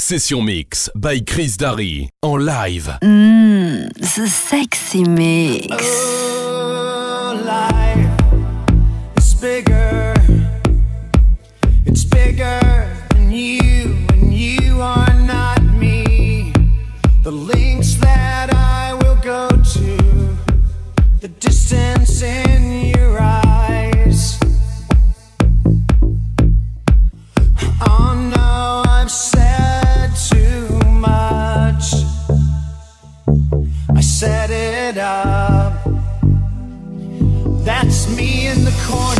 Session Mix by Chris Darry en live. Mmm, the sexy mix. Oh, life is bigger. It's bigger than you, and you are not me. The links that I will go to, the distance in your eyes. Oh no, I've said set it up. That's me in the corner.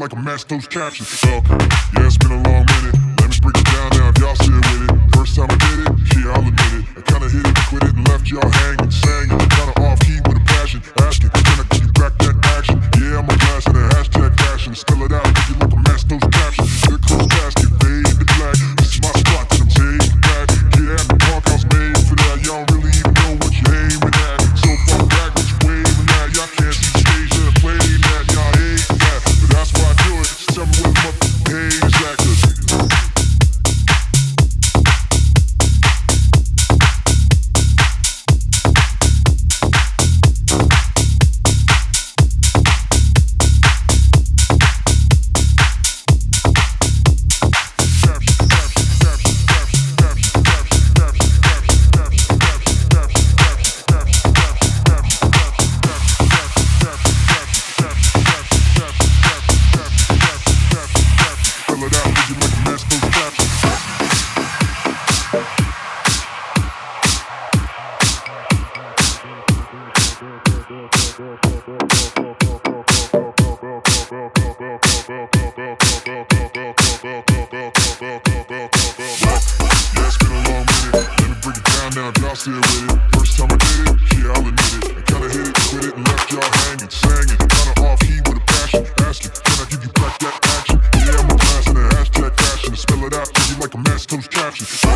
like I matched those captions. Uh, yeah, it's been a long minute. Let me break it down now if y'all sit with it. First time I did it, yeah, I'll admit it. I kinda hit it, quit it, and left y'all hanging. Sang it, kinda off key with a passion. action.